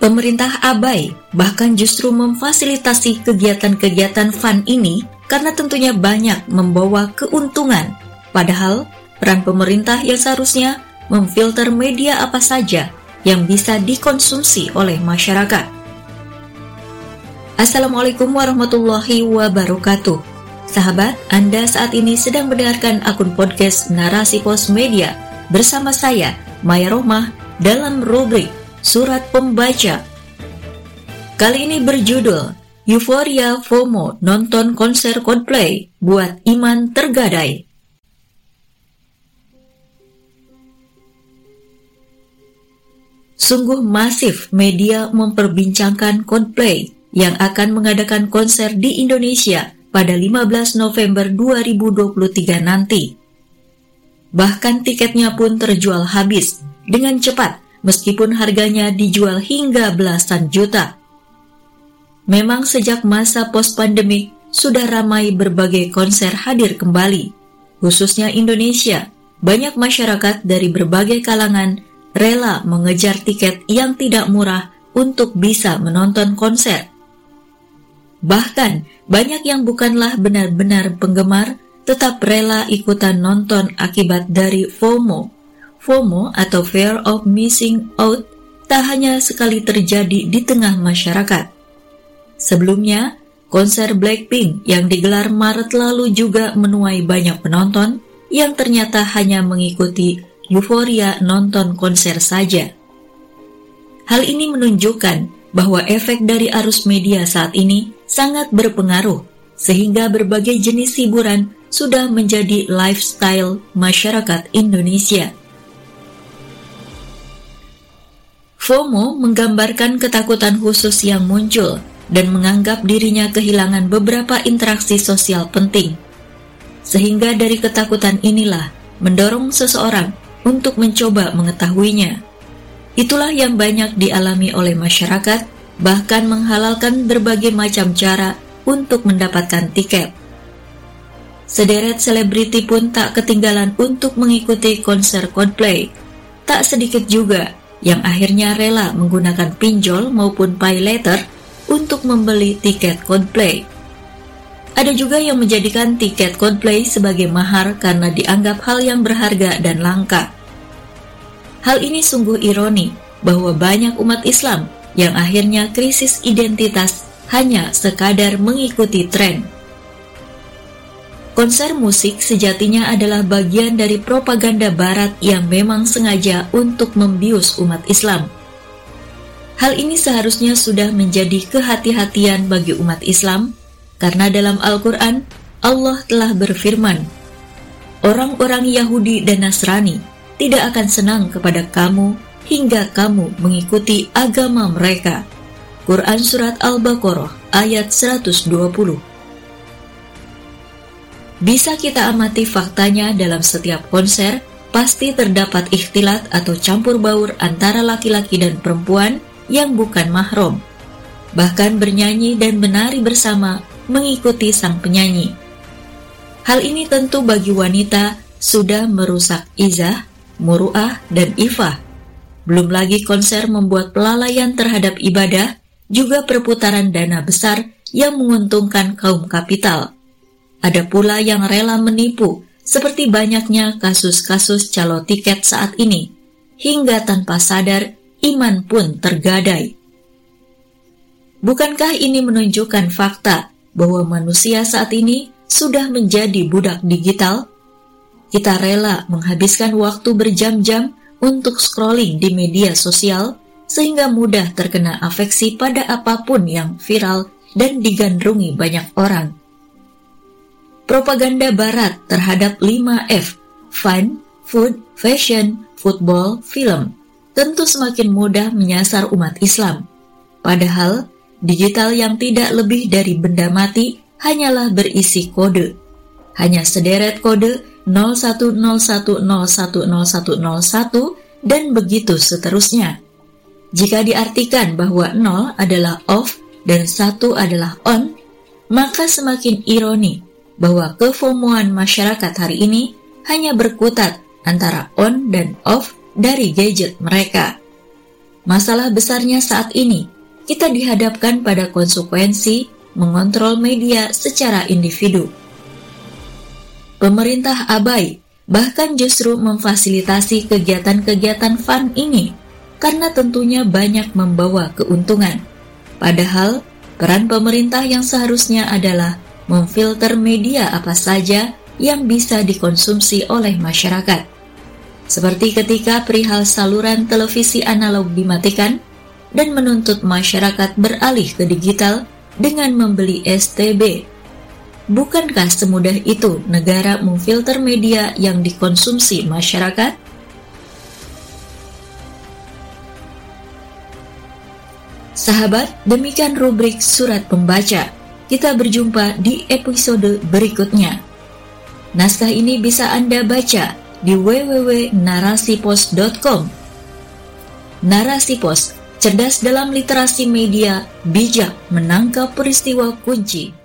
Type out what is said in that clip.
Pemerintah abai, bahkan justru memfasilitasi kegiatan-kegiatan fun ini karena tentunya banyak membawa keuntungan. Padahal, peran pemerintah yang seharusnya memfilter media apa saja yang bisa dikonsumsi oleh masyarakat. Assalamualaikum warahmatullahi wabarakatuh. Sahabat, Anda saat ini sedang mendengarkan akun podcast Narasi Pos Media bersama saya, Maya Rohmah, dalam rubrik Surat Pembaca. Kali ini berjudul Euphoria FOMO nonton konser Coldplay buat iman tergadai. Sungguh masif media memperbincangkan Coldplay yang akan mengadakan konser di Indonesia pada 15 November 2023 nanti. Bahkan tiketnya pun terjual habis dengan cepat meskipun harganya dijual hingga belasan juta. Memang sejak masa post-pandemik sudah ramai berbagai konser hadir kembali, khususnya Indonesia. Banyak masyarakat dari berbagai kalangan rela mengejar tiket yang tidak murah untuk bisa menonton konser. Bahkan, banyak yang bukanlah benar-benar penggemar tetap rela ikutan nonton akibat dari FOMO FOMO atau Fear of Missing Out tak hanya sekali terjadi di tengah masyarakat. Sebelumnya, konser Blackpink yang digelar Maret lalu juga menuai banyak penonton yang ternyata hanya mengikuti euforia nonton konser saja. Hal ini menunjukkan bahwa efek dari arus media saat ini sangat berpengaruh, sehingga berbagai jenis hiburan sudah menjadi lifestyle masyarakat Indonesia. FOMO menggambarkan ketakutan khusus yang muncul dan menganggap dirinya kehilangan beberapa interaksi sosial penting. Sehingga dari ketakutan inilah mendorong seseorang untuk mencoba mengetahuinya. Itulah yang banyak dialami oleh masyarakat, bahkan menghalalkan berbagai macam cara untuk mendapatkan tiket. Sederet selebriti pun tak ketinggalan untuk mengikuti konser Coldplay. Tak sedikit juga yang akhirnya rela menggunakan pinjol maupun pay letter untuk membeli tiket Coldplay. Ada juga yang menjadikan tiket Coldplay sebagai mahar karena dianggap hal yang berharga dan langka. Hal ini sungguh ironi bahwa banyak umat Islam yang akhirnya krisis identitas hanya sekadar mengikuti tren. Konser musik sejatinya adalah bagian dari propaganda Barat yang memang sengaja untuk membius umat Islam. Hal ini seharusnya sudah menjadi kehati-hatian bagi umat Islam, karena dalam Al-Quran Allah telah berfirman, "Orang-orang Yahudi dan Nasrani tidak akan senang kepada kamu hingga kamu mengikuti agama mereka." Quran Surat Al-Baqarah ayat 120 bisa kita amati faktanya dalam setiap konser, pasti terdapat ikhtilat atau campur baur antara laki-laki dan perempuan yang bukan mahram. Bahkan bernyanyi dan menari bersama mengikuti sang penyanyi. Hal ini tentu bagi wanita sudah merusak izah, muruah, dan ifah. Belum lagi konser membuat pelalaian terhadap ibadah, juga perputaran dana besar yang menguntungkan kaum kapital. Ada pula yang rela menipu, seperti banyaknya kasus-kasus calo tiket saat ini, hingga tanpa sadar iman pun tergadai. Bukankah ini menunjukkan fakta bahwa manusia saat ini sudah menjadi budak digital? Kita rela menghabiskan waktu berjam-jam untuk scrolling di media sosial sehingga mudah terkena afeksi pada apa pun yang viral dan digandrungi banyak orang propaganda barat terhadap 5F, fun, food, fashion, football, film, tentu semakin mudah menyasar umat Islam. Padahal, digital yang tidak lebih dari benda mati hanyalah berisi kode. Hanya sederet kode 0101010101 dan begitu seterusnya. Jika diartikan bahwa 0 adalah off dan 1 adalah on, maka semakin ironi bahwa kefomoan masyarakat hari ini hanya berkutat antara on dan off dari gadget mereka. Masalah besarnya saat ini, kita dihadapkan pada konsekuensi mengontrol media secara individu. Pemerintah abai, bahkan justru memfasilitasi kegiatan-kegiatan fun ini, karena tentunya banyak membawa keuntungan. Padahal, peran pemerintah yang seharusnya adalah memfilter media apa saja yang bisa dikonsumsi oleh masyarakat. Seperti ketika perihal saluran televisi analog dimatikan dan menuntut masyarakat beralih ke digital dengan membeli STB. Bukankah semudah itu negara memfilter media yang dikonsumsi masyarakat? Sahabat, demikian rubrik surat pembaca. Kita berjumpa di episode berikutnya. Naskah ini bisa Anda baca di www.narasipos.com. Narasi Pos, cerdas dalam literasi media, bijak menangkap peristiwa kunci.